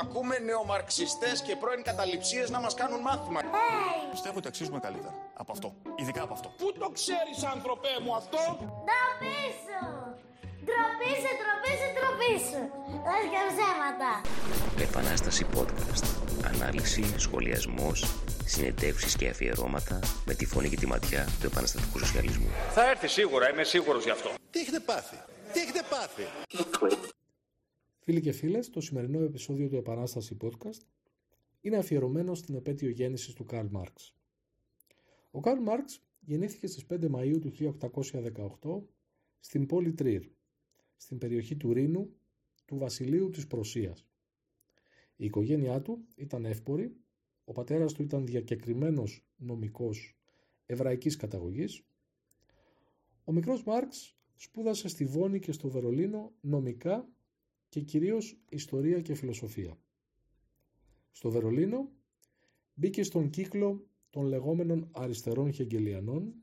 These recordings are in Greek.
Ακούμε νεομαρξιστές και πρώην καταληψίες να μας κάνουν μάθημα. Πιστεύω ότι αξίζουμε καλύτερα από αυτό. Ειδικά από αυτό. Πού το ξέρεις άνθρωπέ μου αυτό; Ντροπή σου! Ντροπή σου, ντροπή σου, ντροπή σου! Λες και ψέματα! Επανάσταση podcast. Ανάλυση, σχολιασμός, συνεντεύξεις και αφιερώματα με τη φωνή και τη ματιά του επαναστατικού σοσιαλισμού. Θα έρθει σίγουρα, είμαι σίγουρος γι' αυτό. Τι έχετε πάθει, τι έχετε πάθει; Φίλοι και φίλες, το σημερινό επεισόδιο του Επανάσταση Podcast είναι αφιερωμένο στην επέτειο γέννησης του Καρλ Μάρξ. Ο Καρλ Μάρξ γεννήθηκε στις 5 Μαΐου του 1818 στην πόλη Τρίρ, στην περιοχή του Ρήνου του βασιλείου της Προσίας. Η οικογένειά του ήταν εύπορη, ο πατέρας του ήταν διακεκριμένος νομικός εβραϊκής καταγωγής. Ο μικρός Μάρξ σπούδασε στη Βόνη και στο Βερολίνο νομικά και κυρίως ιστορία και φιλοσοφία. Στο Βερολίνο μπήκε στον κύκλο των λεγόμενων αριστερών χεγγελιανών,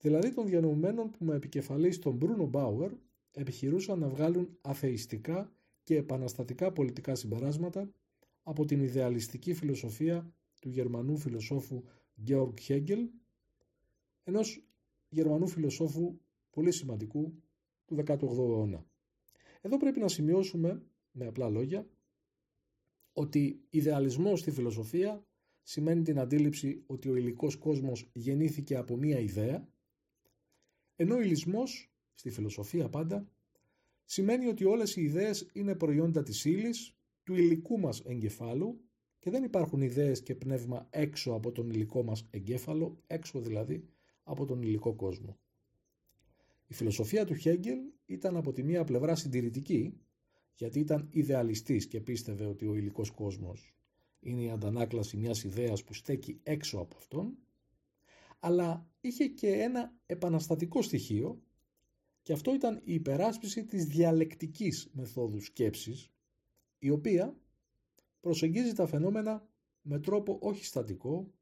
δηλαδή των διανοουμένων που με επικεφαλής τον Μπρούνο Μπάουερ επιχειρούσαν να βγάλουν αθεϊστικά και επαναστατικά πολιτικά συμπεράσματα από την ιδεαλιστική φιλοσοφία του γερμανού φιλοσόφου Γκέοργκ Χέγκελ, ενός γερμανού φιλοσόφου πολύ σημαντικού του 18ου αιώνα. Εδώ πρέπει να σημειώσουμε, με απλά λόγια, ότι ιδεαλισμός στη φιλοσοφία σημαίνει την αντίληψη ότι ο υλικός κόσμος γεννήθηκε από μία ιδέα, ενώ ο υλισμός, στη φιλοσοφία πάντα, σημαίνει ότι όλες οι ιδέες είναι προϊόντα της ύλης, του υλικού μας εγκεφάλου και δεν υπάρχουν ιδέες και πνεύμα έξω από τον υλικό μας εγκέφαλο, έξω δηλαδή από τον υλικό κόσμο. Η φιλοσοφία του Χέγγελ ήταν από τη μία πλευρά συντηρητική, γιατί ήταν ιδεαλιστής και πίστευε ότι ο υλικός κόσμος είναι η αντανάκλαση μιας ιδέας που στέκει έξω από αυτόν, αλλά είχε και ένα επαναστατικό στοιχείο και αυτό ήταν η υπεράσπιση της διαλεκτικής μεθόδου σκέψης, η οποία προσεγγίζει τα φαινόμενα με τρόπο όχι στατικό,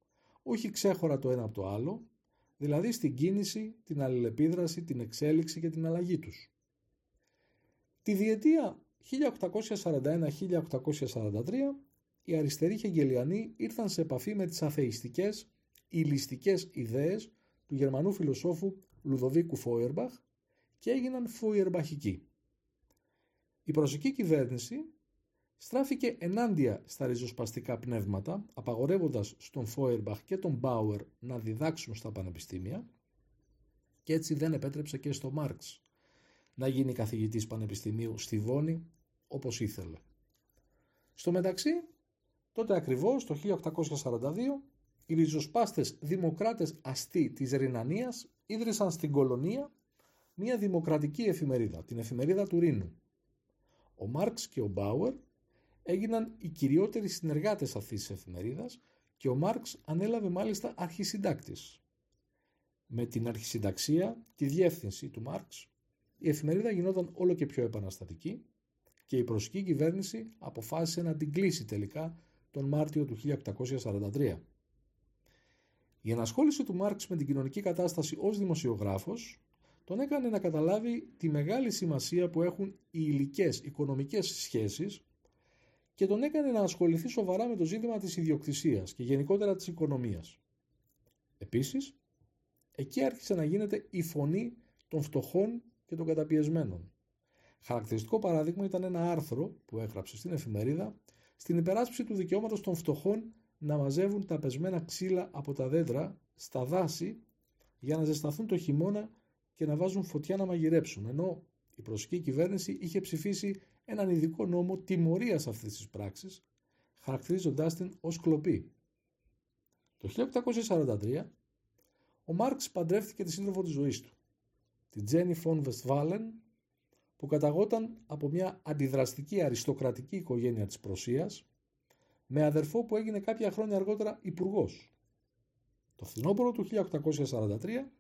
όχι ξέχωρα το ένα από το άλλο, δηλαδή στην κίνηση, την αλληλεπίδραση, την εξέλιξη και την αλλαγή τους. Τη διετία 1841-1843 οι αριστεροί χεγγελιανοί ήρθαν σε επαφή με τις αθεϊστικές, ηλιστικές ιδέες του γερμανού φιλοσόφου Λουδοβίκου Φόιερμπαχ και έγιναν φόιερμπαχικοί. Η προσική κυβέρνηση στράφηκε ενάντια στα ριζοσπαστικά πνεύματα, απαγορεύοντας στον Φόιερμπαχ και τον Μπάουερ να διδάξουν στα πανεπιστήμια και έτσι δεν επέτρεψε και στο Μάρξ να γίνει καθηγητής πανεπιστημίου στη Βόνη όπως ήθελε. Στο μεταξύ, τότε ακριβώς το 1842, οι ριζοσπάστες δημοκράτες αστεί της Ρινανίας ίδρυσαν στην κολονία μια δημοκρατική εφημερίδα, την εφημερίδα του Ρήνου. Ο Μάρξ και ο Μπάουερ έγιναν οι κυριότεροι συνεργάτες αυτής της εφημερίδας και ο Μάρξ ανέλαβε μάλιστα αρχισυντάκτης. Με την αρχισυνταξία, τη διεύθυνση του Μάρξ, η εφημερίδα γινόταν όλο και πιο επαναστατική και η προσική κυβέρνηση αποφάσισε να την κλείσει τελικά τον Μάρτιο του 1843. Η ενασχόληση του Μάρξ με την κοινωνική κατάσταση ως δημοσιογράφος τον έκανε να καταλάβει τη μεγάλη σημασία που έχουν οι υλικές οικονομικές σχέσεις και τον έκανε να ασχοληθεί σοβαρά με το ζήτημα της ιδιοκτησίας και γενικότερα της οικονομίας. Επίσης, εκεί άρχισε να γίνεται η φωνή των φτωχών και των καταπιεσμένων. Χαρακτηριστικό παράδειγμα ήταν ένα άρθρο που έγραψε στην εφημερίδα στην υπεράσπιση του δικαιώματος των φτωχών να μαζεύουν τα πεσμένα ξύλα από τα δέντρα στα δάση για να ζεσταθούν το χειμώνα και να βάζουν φωτιά να μαγειρέψουν, ενώ η προσική κυβέρνηση είχε ψηφίσει έναν ειδικό νόμο τιμωρίας αυτής της πράξης, χαρακτηρίζοντάς την ως κλοπή. Το 1843, ο Μάρξ παντρεύτηκε τη σύντροφο της ζωής του, την Τζένι Φον Βεστβάλεν, που καταγόταν από μια αντιδραστική αριστοκρατική οικογένεια της Προσίας, με αδερφό που έγινε κάποια χρόνια αργότερα υπουργός. Το φθινόπωρο του 1843,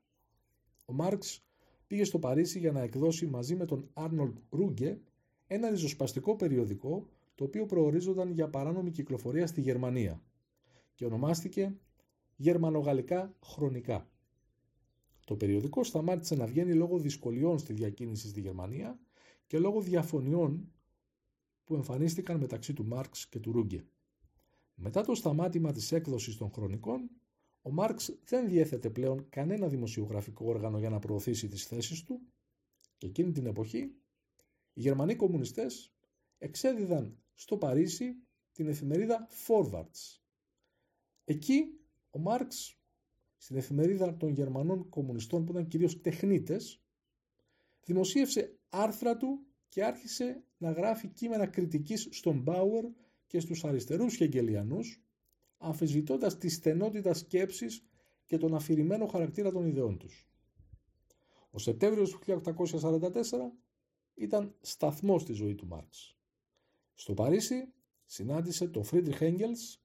ο Μάρξ πήγε στο Παρίσι για να εκδώσει μαζί με τον Άρνολτ Ρούγκε ένα ριζοσπαστικό περιοδικό το οποίο προορίζονταν για παράνομη κυκλοφορία στη Γερμανία και ονομάστηκε Γερμανογαλλικά Χρονικά. Το περιοδικό σταμάτησε να βγαίνει λόγω δυσκολιών στη διακίνηση στη Γερμανία και λόγω διαφωνιών που εμφανίστηκαν μεταξύ του Μάρξ και του Ρούγκε. Μετά το σταμάτημα της έκδοσης των χρονικών, ο Μάρξ δεν διέθετε πλέον κανένα δημοσιογραφικό όργανο για να προωθήσει τις θέσεις του και εκείνη την εποχή οι Γερμανοί κομμουνιστές εξέδιδαν στο Παρίσι την εφημερίδα Forwards. Εκεί ο Μάρξ στην εφημερίδα των Γερμανών κομμουνιστών που ήταν κυρίως τεχνίτες δημοσίευσε άρθρα του και άρχισε να γράφει κείμενα κριτικής στον Μπάουερ και στους αριστερούς χεγγελιανούς αμφισβητώντας τη στενότητα σκέψης και τον αφηρημένο χαρακτήρα των ιδεών τους. Ο Σεπτέμβριος του 1844 ήταν σταθμός στη ζωή του Μάρξ. Στο Παρίσι συνάντησε τον Φρίντριχ Έγγελς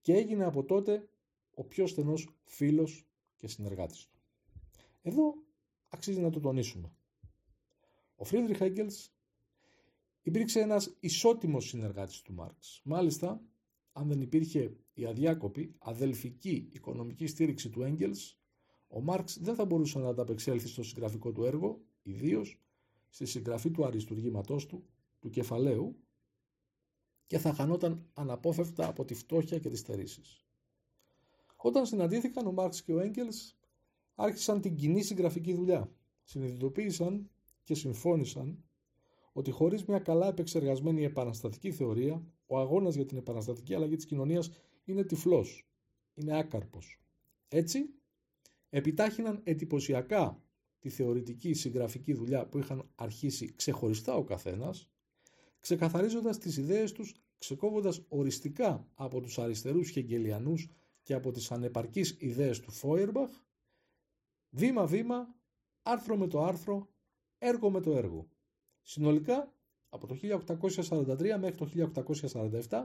και έγινε από τότε ο πιο στενός φίλος και συνεργάτης του. Εδώ αξίζει να το τονίσουμε. Ο Φρίντριχ Έγγελς υπήρξε ένας ισότιμος συνεργάτης του Μάρξ. Μάλιστα, αν δεν υπήρχε η αδιάκοπη, αδελφική οικονομική στήριξη του Έγγελς, ο Μάρξ δεν θα μπορούσε να ανταπεξέλθει στο συγγραφικό του έργο, ιδίως στη συγγραφή του αριστουργήματός του, του κεφαλαίου, και θα χανόταν αναπόφευκτα από τη φτώχεια και τις στερήσεις. Όταν συναντήθηκαν ο Μάρξ και ο Έγγελς άρχισαν την κοινή συγγραφική δουλειά. Συνειδητοποίησαν και συμφώνησαν ότι χωρίς μια καλά επεξεργασμένη επαναστατική θεωρία, ο αγώνας για την επαναστατική αλλαγή της κοινωνίας είναι τυφλός, είναι άκαρπος. Έτσι, επιτάχυναν εντυπωσιακά τη θεωρητική συγγραφική δουλειά που είχαν αρχίσει ξεχωριστά ο καθένας, ξεκαθαρίζοντας τις ιδέες τους, ξεκόβοντας οριστικά από τους αριστερούς χεγγελιανούς και από τις ανεπαρκείς ιδέες του Φόιερμπαχ, βήμα-βήμα, άρθρο με το άρθρο, έργο με το έργο. Συνολικά, από το 1843 μέχρι το 1847,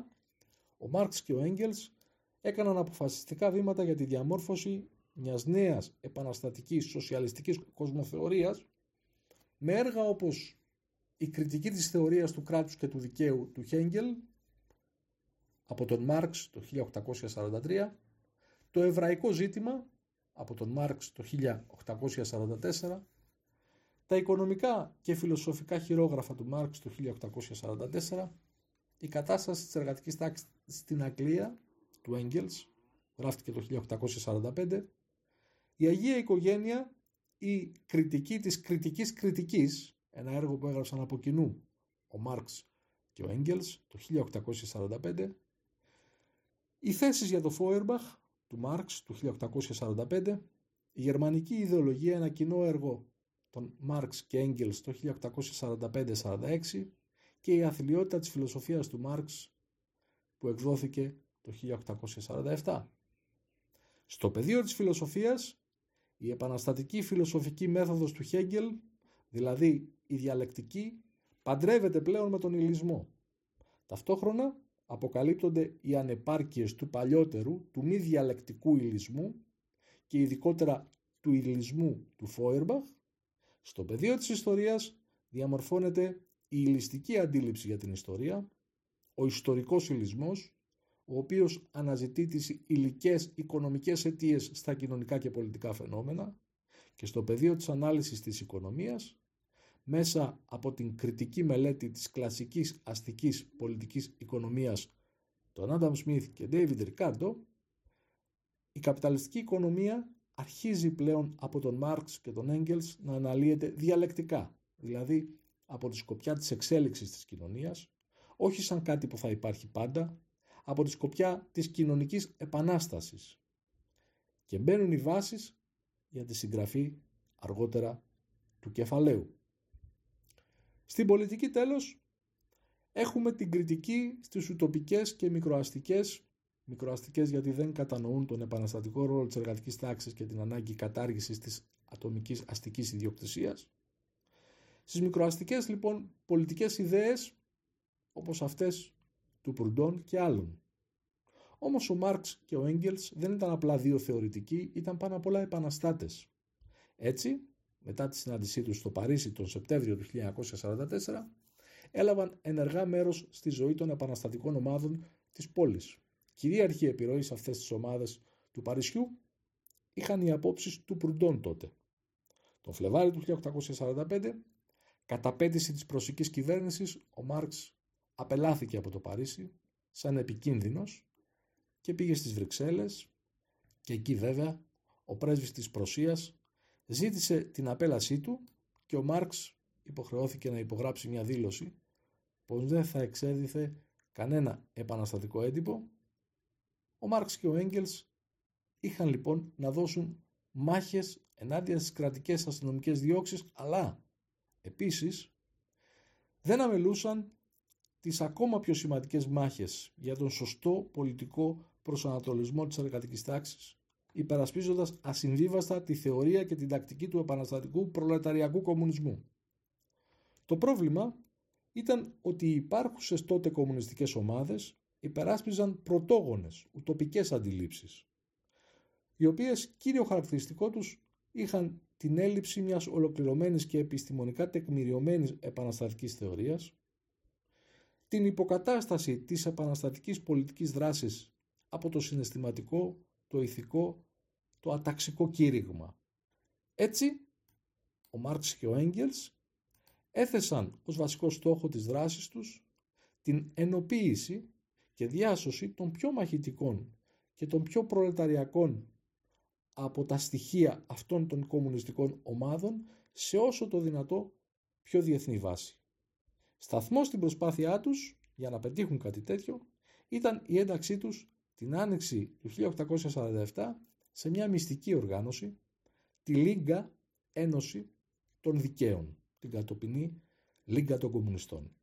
ο Μάρξ και ο Έγγελς έκαναν αποφασιστικά βήματα για τη διαμόρφωση μιας νέας επαναστατικής σοσιαλιστικής κοσμοθεωρίας με έργα όπως η κριτική της θεωρίας του κράτους και του δικαίου του Χέγγελ από τον Μάρξ το 1843, το εβραϊκό ζήτημα από τον Μάρξ το 1844, τα οικονομικά και φιλοσοφικά χειρόγραφα του Μάρξ το 1844, η κατάσταση της εργατικής τάξης στην Αγγλία του Έγγελς, γράφτηκε το 1845, η Αγία Οικογένεια, η κριτική της κριτικής κριτικής, ένα έργο που έγραψαν από κοινού ο Μάρξ και ο Έγγελς το 1845, οι θέσεις για το Φόερμπαχ του Μάρξ του 1845, η γερμανική ιδεολογία, ένα κοινό έργο των Μάρξ και Έγγελς το 1845-46 και η αθλειότητα της φιλοσοφίας του Μάρξ που εκδόθηκε το 1847. Στο πεδίο της φιλοσοφίας, η επαναστατική φιλοσοφική μέθοδος του Χέγγελ, δηλαδή η διαλεκτική, παντρεύεται πλέον με τον ηλισμό. Ταυτόχρονα αποκαλύπτονται οι ανεπάρκειες του παλιότερου, του μη διαλεκτικού ηλισμού και ειδικότερα του ηλισμού του Φόιρμπαχ στο πεδίο της ιστορίας διαμορφώνεται η ηλιστική αντίληψη για την ιστορία, ο ιστορικός ηλισμός, ο οποίος αναζητεί τις υλικές οικονομικές αιτίες στα κοινωνικά και πολιτικά φαινόμενα και στο πεδίο της ανάλυσης της οικονομίας, μέσα από την κριτική μελέτη της κλασικής αστικής πολιτικής οικονομίας των Άνταμ Σμιθ και Ντέιβιντ Ρικάρντο, η καπιταλιστική οικονομία αρχίζει πλέον από τον Μάρξ και τον Έγγελς να αναλύεται διαλεκτικά, δηλαδή από τη σκοπιά της εξέλιξης της κοινωνίας, όχι σαν κάτι που θα υπάρχει πάντα, από τη σκοπιά της κοινωνικής επανάστασης. Και μπαίνουν οι βάσεις για τη συγγραφή αργότερα του κεφαλαίου. Στην πολιτική τέλος έχουμε την κριτική στις ουτοπικές και μικροαστικές μικροαστικές γιατί δεν κατανοούν τον επαναστατικό ρόλο της εργατικής τάξης και την ανάγκη κατάργησης της ατομικής αστικής ιδιοκτησίας. Στις μικροαστικές λοιπόν πολιτικές ιδέες όπως αυτές του Προυντών και άλλων. Όμως ο Μάρξ και ο Έγγελς δεν ήταν απλά δύο θεωρητικοί, ήταν πάνω απ' όλα επαναστάτες. Έτσι, μετά τη συνάντησή τους στο Παρίσι τον Σεπτέμβριο του 1944, έλαβαν ενεργά μέρος στη ζωή των επαναστατικών ομάδων της πόλης. Κυρίαρχη επιρροή σε αυτές τις ομάδες του Παρισιού είχαν οι απόψεις του Προυντών τότε. Τον Φλεβάρι του 1845, κατά πέτηση της προσικής κυβέρνησης, ο Μάρξ απελάθηκε από το Παρίσι σαν επικίνδυνος και πήγε στις Βρυξέλλες και εκεί βέβαια ο πρέσβης της Προσίας ζήτησε την απέλασή του και ο Μάρξ υποχρεώθηκε να υπογράψει μια δήλωση πως δεν θα εξέδιθε κανένα επαναστατικό έντυπο. Ο Μάρξ και ο Έγγελς είχαν λοιπόν να δώσουν μάχες ενάντια στις κρατικές αστυνομικές διώξεις αλλά επίσης δεν αμελούσαν τις ακόμα πιο σημαντικές μάχες για τον σωστό πολιτικό προσανατολισμό της εργατικής τάξης, υπερασπίζοντας ασυμβίβαστα τη θεωρία και την τακτική του επαναστατικού προλεταριακού κομμουνισμού. Το πρόβλημα ήταν ότι οι υπάρχουσες τότε κομμουνιστικές ομάδες υπεράσπιζαν πρωτόγονες, ουτοπικές αντιλήψεις, οι οποίες κύριο χαρακτηριστικό τους είχαν την έλλειψη μιας ολοκληρωμένης και επιστημονικά τεκμηριωμένης επαναστατικής θεωρίας, την υποκατάσταση της επαναστατικής πολιτικής δράσης από το συναισθηματικό, το ηθικό, το αταξικό κήρυγμα. Έτσι, ο Μάρξ και ο Έγγελς έθεσαν ως βασικό στόχο της δράσης τους την ενοποίηση και διάσωση των πιο μαχητικών και των πιο προλεταριακών από τα στοιχεία αυτών των κομμουνιστικών ομάδων σε όσο το δυνατό πιο διεθνή βάση. Σταθμός στην προσπάθειά τους για να πετύχουν κάτι τέτοιο ήταν η ένταξή τους την άνοιξη του 1847 σε μια μυστική οργάνωση, τη Λίγκα Ένωση των Δικαίων, την κατοπινή Λίγκα των Κομμουνιστών.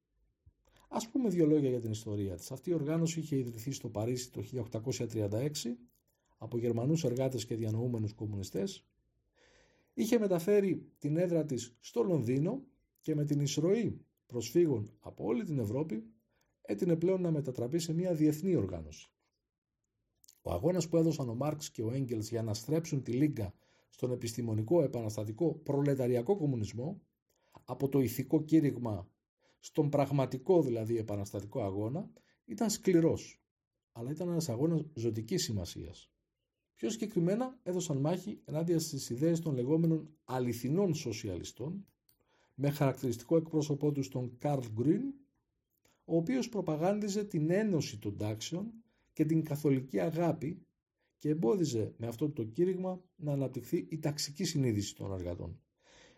Ας πούμε δύο λόγια για την ιστορία της. Αυτή η οργάνωση είχε ιδρυθεί στο Παρίσι το 1836 από Γερμανούς εργάτες και διανοούμενους κομμουνιστές. Είχε μεταφέρει την έδρα της στο Λονδίνο και με την εισρωή προσφύγων από όλη την Ευρώπη έτεινε πλέον να μετατραπεί σε μια διεθνή οργάνωση. Ο αγώνας που έδωσαν ο Μάρξ και ο Έγγελς για να στρέψουν τη Λίγκα στον επιστημονικό, επαναστατικό, προλεταριακό κομμουνισμό, από το ηθικό κήρυγμα στον πραγματικό δηλαδή επαναστατικό αγώνα, ήταν σκληρός, αλλά ήταν ένας αγώνας ζωτικής σημασίας. Πιο συγκεκριμένα έδωσαν μάχη ενάντια στις ιδέες των λεγόμενων αληθινών σοσιαλιστών, με χαρακτηριστικό εκπρόσωπό τους τον Καρλ Γκριν, ο οποίος προπαγάνδιζε την ένωση των τάξεων και την καθολική αγάπη και εμπόδιζε με αυτό το κήρυγμα να αναπτυχθεί η ταξική συνείδηση των εργατών.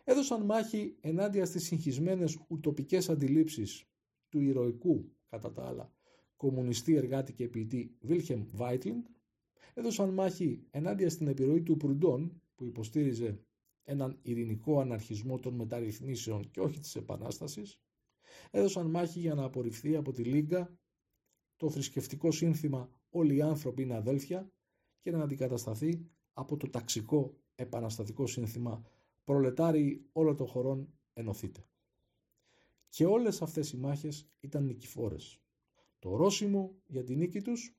Έδωσαν μάχη ενάντια στις συγχυσμένες ουτοπικές αντιλήψεις του ηρωικού, κατά τα άλλα, κομμουνιστή εργάτη και ποιητή Βίλχεμ Βάιτλινγκ, έδωσαν μάχη ενάντια στην επιρροή του Προυντών, που υποστήριζε έναν ειρηνικό αναρχισμό των μεταρρυθμίσεων και όχι της Επανάστασης, έδωσαν μάχη για να απορριφθεί από τη Λίγκα το θρησκευτικό σύνθημα «Όλοι οι άνθρωποι είναι αδέλφια» και να αντικατασταθεί από το ταξικό επαναστατικό σύνθημα «Προλετάριοι όλων των χωρών ενωθείτε». Και όλες αυτές οι μάχες ήταν νικηφόρες. Το ορόσημο για την νίκη τους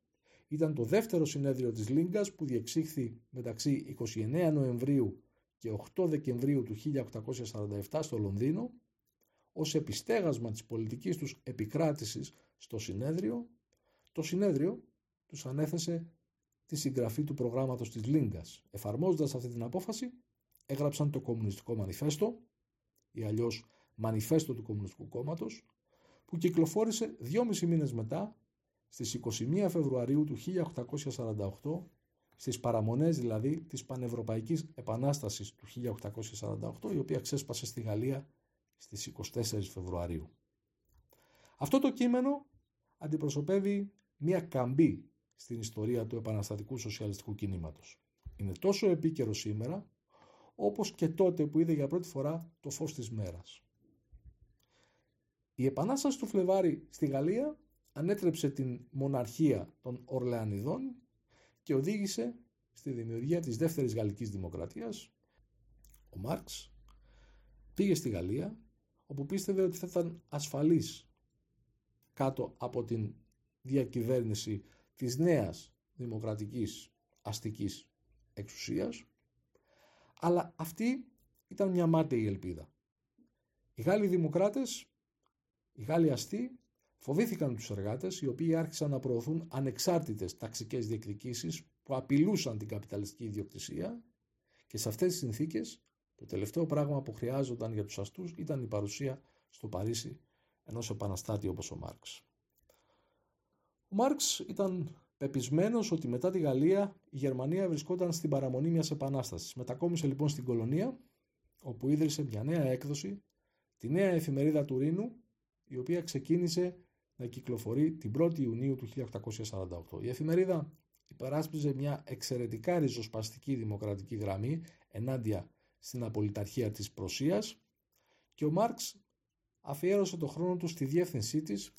ήταν το δεύτερο συνέδριο της Λίγκας που διεξήχθη μεταξύ 29 Νοεμβρίου και 8 Δεκεμβρίου του 1847 στο Λονδίνο ως επιστέγασμα της πολιτικής τους επικράτησης στο συνέδριο, το συνέδριο τους ανέθεσε τη συγγραφή του προγράμματος της Λίγκας. Εφαρμόζοντας αυτή την απόφαση, έγραψαν το Κομμουνιστικό Μανιφέστο ή αλλιώς Μανιφέστο του Κομμουνιστικού Κόμματος, που κυκλοφόρησε δυόμισι μήνες μετά, στις 21 Φεβρουαρίου του 1848, στις παραμονές δηλαδή της Πανευρωπαϊκής Επανάστασης του 1848, η οποία ξέσπασε στη Γαλλία στις 24 Φεβρουαρίου. Αυτό το κείμενο αντιπροσωπεύει μια καμπή στην ιστορία του επαναστατικού σοσιαλιστικού κινήματος. Είναι τόσο επίκαιρο σήμερα, όπως και τότε που είδε για πρώτη φορά το φως της μέρας. Η επανάσταση του Φλεβάρι στη Γαλλία ανέτρεψε την μοναρχία των Ορλεανιδών και οδήγησε στη δημιουργία της δεύτερης γαλλικής δημοκρατίας. Ο Μάρξ πήγε στη Γαλλία όπου πίστευε ότι θα ήταν ασφαλής κάτω από την διακυβέρνηση της νέας δημοκρατικής αστικής εξουσίας αλλά αυτή ήταν μια μάταιη ελπίδα. Οι Γάλλοι δημοκράτες, οι Γάλλοι αστεί φοβήθηκαν τους εργάτες οι οποίοι άρχισαν να προωθούν ανεξάρτητες ταξικές διεκδικήσεις που απειλούσαν την καπιταλιστική ιδιοκτησία και σε αυτές τις συνθήκες το τελευταίο πράγμα που χρειάζονταν για τους αστούς ήταν η παρουσία στο Παρίσι ενός επαναστάτη όπως ο Μάρξ. Ο Μάρξ ήταν πεπισμένος ότι μετά τη Γαλλία η Γερμανία βρισκόταν στην παραμονή μιας επανάστασης. Μετακόμισε λοιπόν στην κολονία όπου ίδρυσε μια νέα έκδοση, τη νέα εφημερίδα του Ρήνου, η οποία ξεκίνησε να κυκλοφορεί την 1η Ιουνίου του 1848. Η εφημερίδα υπεράσπιζε μια εξαιρετικά ριζοσπαστική δημοκρατική γραμμή ενάντια στην απολυταρχία της Προσίας και ο Μάρξ αφιέρωσε το χρόνο του στη διεύθυνσή της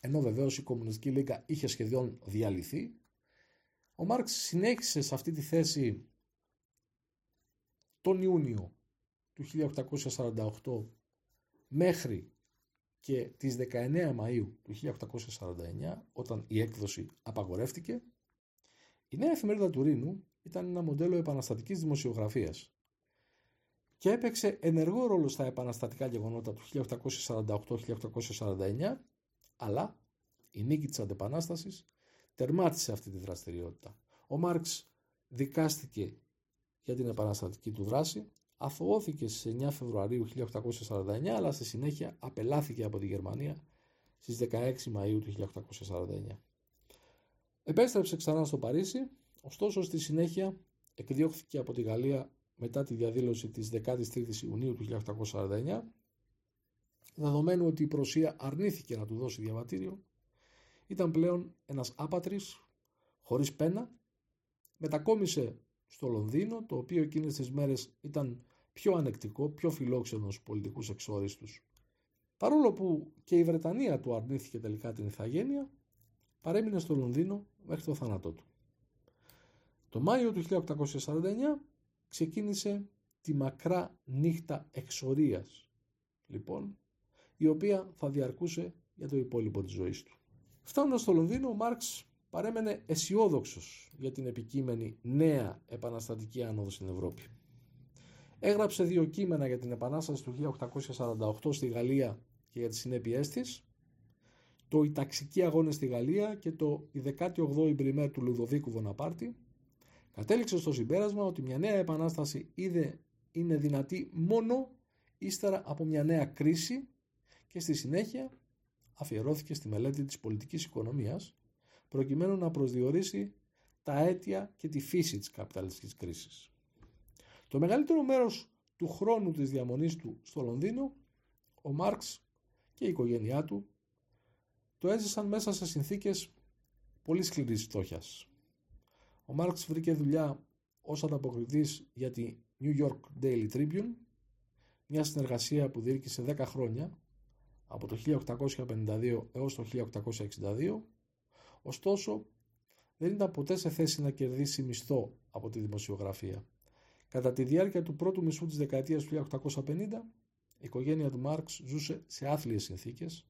ενώ βεβαίως η Κομμουνιστική Λίγκα είχε σχεδόν διαλυθεί ο Μάρξ συνέχισε σε αυτή τη θέση τον Ιούνιο του 1848 μέχρι και τις 19 Μαΐου του 1849 όταν η έκδοση απαγορεύτηκε η νέα εφημερίδα του Ρήνου ήταν ένα μοντέλο επαναστατικής δημοσιογραφίας και έπαιξε ενεργό ρόλο στα επαναστατικά γεγονότα του 1848-1849 αλλά η νίκη της αντεπανάστασης τερμάτισε αυτή τη δραστηριότητα. Ο Μάρξ δικάστηκε για την επαναστατική του δράση, αθωώθηκε στις 9 Φεβρουαρίου 1849 αλλά στη συνέχεια απελάθηκε από τη Γερμανία στις 16 Μαΐου του 1849. Επέστρεψε ξανά στο Παρίσι, ωστόσο στη συνέχεια εκδιώχθηκε από τη Γαλλία μετά τη διαδήλωση της 13ης Ιουνίου του 1849 δεδομένου ότι η Προσία αρνήθηκε να του δώσει διαβατήριο ήταν πλέον ένας άπατρης χωρίς πένα μετακόμισε στο Λονδίνο το οποίο εκείνες τις μέρες ήταν πιο ανεκτικό, πιο φιλόξενο στους πολιτικούς εξόριστους. Παρόλο που και η Βρετανία του αρνήθηκε τελικά την ηθαγένεια παρέμεινε στο Λονδίνο μέχρι το θάνατό του. Το Μάιο του 1849 ξεκίνησε τη μακρά νύχτα εξορίας, λοιπόν, η οποία θα διαρκούσε για το υπόλοιπο της ζωής του. Φτάνοντας στο Λονδίνο, ο Μάρξ παρέμενε αισιόδοξος για την επικείμενη νέα επαναστατική άνοδο στην Ευρώπη. Έγραψε δύο κείμενα για την Επανάσταση του 1848 στη Γαλλία και για τις συνέπειές της, το «Οι ταξικοί αγώνες στη Γαλλία» και το «Η 18η Μπριμέρ του Λουδοβίκου Βοναπάρτη», κατέληξε στο συμπέρασμα ότι μια νέα επανάσταση είδε είναι δυνατή μόνο ύστερα από μια νέα κρίση και στη συνέχεια αφιερώθηκε στη μελέτη της πολιτικής οικονομίας προκειμένου να προσδιορίσει τα αίτια και τη φύση της καπιταλιστικής κρίσης. Το μεγαλύτερο μέρος του χρόνου της διαμονής του στο Λονδίνο, ο Μάρξ και η οικογένειά του το έζησαν μέσα σε συνθήκες πολύ σκληρής φτώχειας. Ο Μάρξ βρήκε δουλειά ως ανταποκριτής για τη New York Daily Tribune, μια συνεργασία που διήρκησε 10 χρόνια, από το 1852 έως το 1862, ωστόσο δεν ήταν ποτέ σε θέση να κερδίσει μισθό από τη δημοσιογραφία. Κατά τη διάρκεια του πρώτου μισού της δεκαετίας του 1850, η οικογένεια του Μάρξ ζούσε σε άθλιες συνθήκες,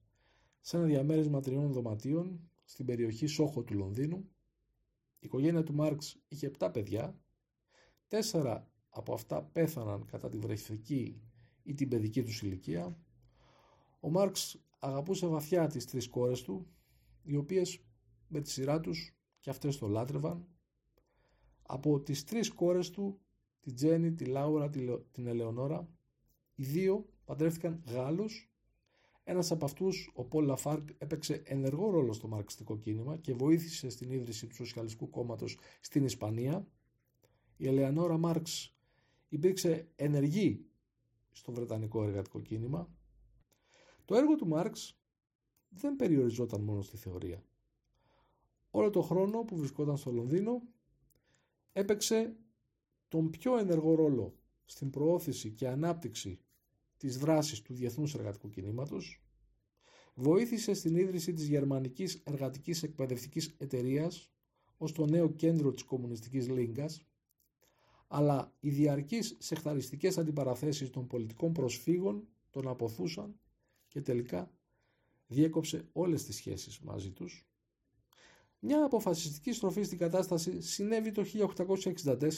σε ένα διαμέρισμα τριών δωματίων στην περιοχή Σόχο του Λονδίνου, η οικογένεια του Μάρξ είχε 7 παιδιά, τέσσερα από αυτά πέθαναν κατά τη βρεφική ή την παιδική τους ηλικία. Ο Μάρξ αγαπούσε βαθιά τις τρεις κόρες του, οι οποίες με τη σειρά τους και αυτές τον λάτρευαν. Από τις τρεις κόρες του, τη Τζέννη, τη Λάουρα, την Ελεονόρα, οι δύο παντρεύτηκαν Γάλλους ένας από αυτούς, ο Πολ Λαφάργκ, έπαιξε ενεργό ρόλο στο μαρξιστικό κίνημα και βοήθησε στην ίδρυση του Σοσιαλιστικού Κόμματος στην Ισπανία. Η Ελεανόρα Μάρξ υπήρξε ενεργή στο Βρετανικό εργατικό κίνημα. Το έργο του Μάρξ δεν περιοριζόταν μόνο στη θεωρία. Όλο το χρόνο που βρισκόταν στο Λονδίνο έπαιξε τον πιο ενεργό ρόλο στην προώθηση και ανάπτυξη της δράσης του Διεθνούς Εργατικού Κινήματος, βοήθησε στην ίδρυση της Γερμανικής Εργατικής Εκπαιδευτικής Εταιρείας ως το νέο κέντρο της Κομμουνιστικής Λίγκας, αλλά οι διαρκείς σεχταριστικές αντιπαραθέσεις των πολιτικών προσφύγων τον αποθούσαν και τελικά διέκοψε όλες τις σχέσεις μαζί τους. Μια αποφασιστική στροφή στην κατάσταση συνέβη το 1864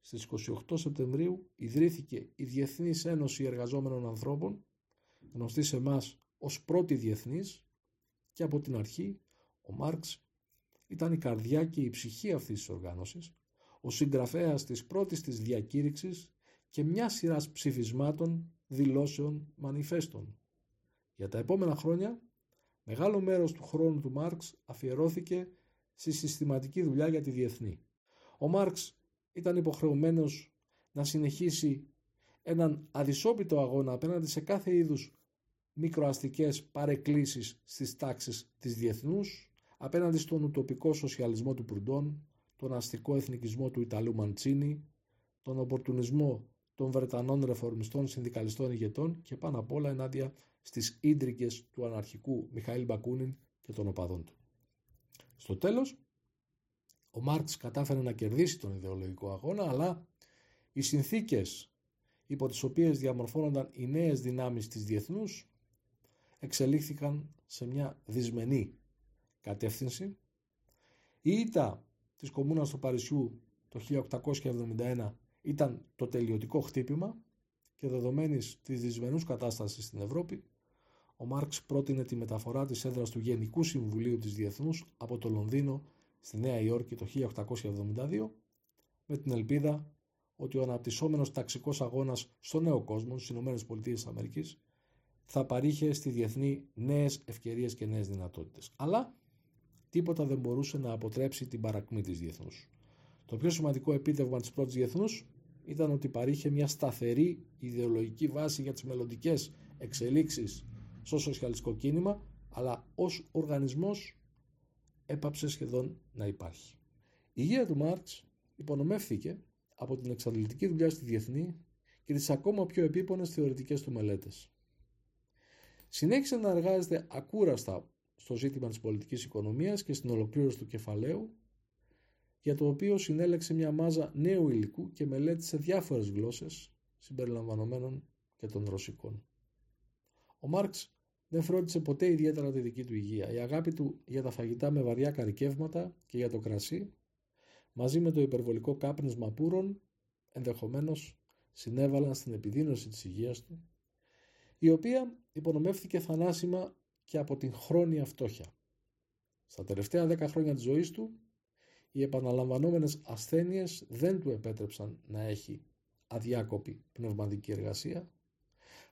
στις 28 Σεπτεμβρίου ιδρύθηκε η Διεθνής Ένωση Εργαζόμενων Ανθρώπων, γνωστή σε εμάς ως πρώτη διεθνής και από την αρχή ο Μάρξ ήταν η καρδιά και η ψυχή αυτής της οργάνωσης, ο συγγραφέας της πρώτης της διακήρυξης και μια σειράς ψηφισμάτων δηλώσεων, μανιφέστων. Για τα επόμενα χρόνια, μεγάλο μέρος του χρόνου του Μάρξ αφιερώθηκε στη συστηματική δουλειά για τη διεθνή. Ο Μάρξ ήταν υποχρεωμένος να συνεχίσει έναν αδυσόπιτο αγώνα απέναντι σε κάθε είδους μικροαστικές παρεκκλήσεις στις τάξεις της διεθνούς, απέναντι στον ουτοπικό σοσιαλισμό του Προυντών, τον αστικό εθνικισμό του Ιταλού Μαντσίνη, τον οπορτουνισμό των Βρετανών ρεφορμιστών συνδικαλιστών ηγετών και πάνω απ' όλα ενάντια στις ίντρικες του αναρχικού Μιχαήλ Μπακούνιν και των οπαδών του. Στο τέλος, ο Μάρξ κατάφερε να κερδίσει τον ιδεολογικό αγώνα, αλλά οι συνθήκες υπό τις οποίες διαμορφώνονταν οι νέες δυνάμεις της διεθνούς εξελίχθηκαν σε μια δυσμενή κατεύθυνση. Η ήττα της Κομμούνας του Παρισιού το 1871 ήταν το τελειωτικό χτύπημα και δεδομένης της δυσμενούς κατάστασης στην Ευρώπη, ο Μάρξ πρότεινε τη μεταφορά της έδρας του Γενικού Συμβουλίου της Διεθνούς από το Λονδίνο στη Νέα Υόρκη το 1872 με την ελπίδα ότι ο αναπτυσσόμενος ταξικός αγώνας στο νέο κόσμο, στις ΗΠΑ, θα παρήχε στη διεθνή νέες ευκαιρίες και νέες δυνατότητες. Αλλά τίποτα δεν μπορούσε να αποτρέψει την παρακμή της διεθνούς. Το πιο σημαντικό επίτευγμα της πρώτης διεθνούς ήταν ότι παρήχε μια σταθερή ιδεολογική βάση για τις μελλοντικές εξελίξεις στο σοσιαλιστικό κίνημα, αλλά ως οργανισμός έπαψε σχεδόν να υπάρχει. Η υγεία του Μάρξ υπονομεύθηκε από την εξαντλητική δουλειά στη διεθνή και τις ακόμα πιο επίπονες θεωρητικές του μελέτες. Συνέχισε να εργάζεται ακούραστα στο ζήτημα της πολιτικής οικονομίας και στην ολοκλήρωση του κεφαλαίου, για το οποίο συνέλεξε μια μάζα νέου υλικού και μελέτησε διάφορες γλώσσες, συμπεριλαμβανομένων και των ρωσικών. Ο Μάρξ δεν φρόντισε ποτέ ιδιαίτερα τη δική του υγεία. Η αγάπη του για τα φαγητά με βαριά καρικεύματα και για το κρασί, μαζί με το υπερβολικό κάπνισμα πούρων, ενδεχομένως συνέβαλαν στην επιδείνωση της υγείας του, η οποία υπονομεύθηκε θανάσιμα και από την χρόνια φτώχεια. Στα τελευταία δέκα χρόνια της ζωής του, οι επαναλαμβανόμενες ασθένειες δεν του επέτρεψαν να έχει αδιάκοπη πνευματική εργασία.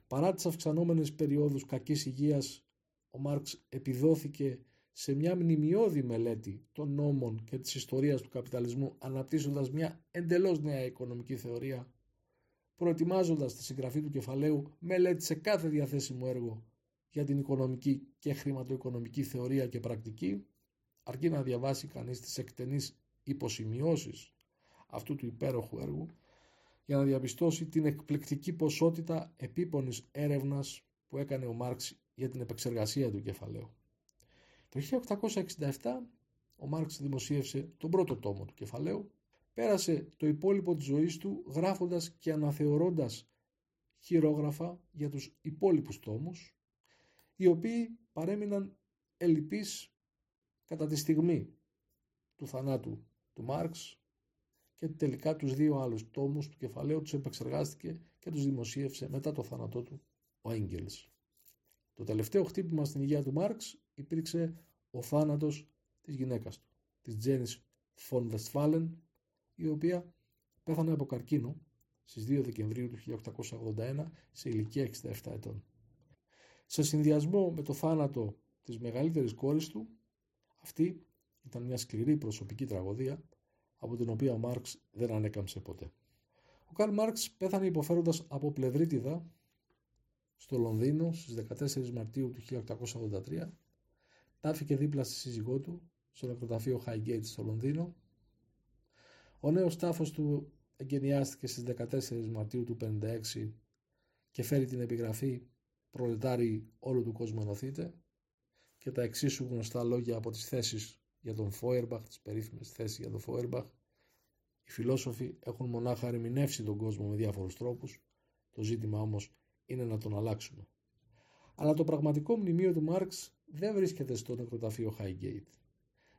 Παρά τις αυξανόμενες περιόδους κακής υγείας, ο Μάρξ επιδόθηκε σε μια μνημειώδη μελέτη των νόμων και της ιστορίας του καπιταλισμού αναπτύσσοντας μια εντελώς νέα οικονομική θεωρία προετοιμάζοντας τη συγγραφή του κεφαλαίου μελέτησε κάθε διαθέσιμο έργο για την οικονομική και χρηματοοικονομική θεωρία και πρακτική, αρκεί να διαβάσει κανείς τις εκτενείς υποσημειώσεις αυτού του υπέροχου έργου, για να διαπιστώσει την εκπληκτική ποσότητα επίπονης έρευνας που έκανε ο Μάρξ για την επεξεργασία του κεφαλαίου. Το 1867 ο Μάρξ δημοσίευσε τον πρώτο τόμο του κεφαλαίου, πέρασε το υπόλοιπο της ζωής του γράφοντας και αναθεωρώντας χειρόγραφα για τους υπόλοιπους τόμους οι οποίοι παρέμειναν ελλειπείς κατά τη στιγμή του θανάτου του Μάρξ και τελικά τους δύο άλλους τόμους του κεφαλαίου τους επεξεργάστηκε και τους δημοσίευσε μετά το θάνατό του ο Έγγελς. Το τελευταίο χτύπημα στην υγεία του Μάρξ υπήρξε ο θάνατος της γυναίκας του, της Τζένις Φον Βεστφάλεν, η οποία πέθανε από καρκίνο στις 2 Δεκεμβρίου του 1881 σε ηλικία 67 ετών σε συνδυασμό με το θάνατο της μεγαλύτερης κόρης του, αυτή ήταν μια σκληρή προσωπική τραγωδία από την οποία ο Μάρξ δεν ανέκαμψε ποτέ. Ο Καρλ Μάρξ πέθανε υποφέροντας από πλευρίτιδα στο Λονδίνο στις 14 Μαρτίου του 1883, τάφηκε δίπλα στη σύζυγό του στο νεκροταφείο Highgate στο Λονδίνο. Ο νέος τάφος του εγκαινιάστηκε στις 14 Μαρτίου του 1956 και φέρει την επιγραφή προλετάρι όλου του κόσμου ενωθείτε και τα εξίσου γνωστά λόγια από τις θέσεις για τον Φόερμπαχ, τις περίφημες θέσεις για τον Φόερμπαχ. Οι φιλόσοφοι έχουν μονάχα ερμηνεύσει τον κόσμο με διάφορους τρόπους, το ζήτημα όμως είναι να τον αλλάξουμε. Αλλά το πραγματικό μνημείο του Μάρξ δεν βρίσκεται στο νεκροταφείο Highgate.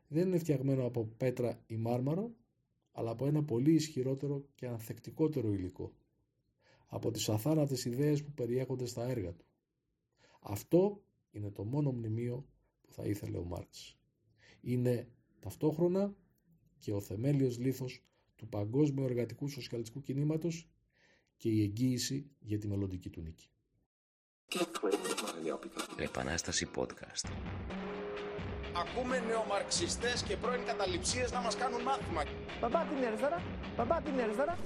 Δεν είναι φτιαγμένο από πέτρα ή μάρμαρο, αλλά από ένα πολύ ισχυρότερο και ανθεκτικότερο υλικό. Από τις αθάνατες ιδέες που περιέχονται στα έργα του. Αυτό είναι το μόνο μνημείο που θα ήθελε ο Μάρξ. Είναι ταυτόχρονα και ο θεμέλιος λίθος του παγκόσμιου εργατικού σοσιαλιστικού κινήματος και η εγγύηση για τη μελλοντική του νίκη. Επανάσταση podcast. Ακούμε νεομαρξιστές και πρώην καταληψίες να μας κάνουν μάθημα. Μπαμπά την αριστερά, μπαμπά την αριστερά.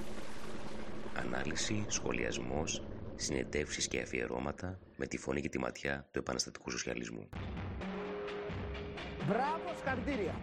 Ανάλυση, σχολιασμός, συνεντεύξεις και αφιερώματα με τη φωνή και τη ματιά του επαναστατικού σοσιαλισμού. Μπράβο, συγχαρητήρια.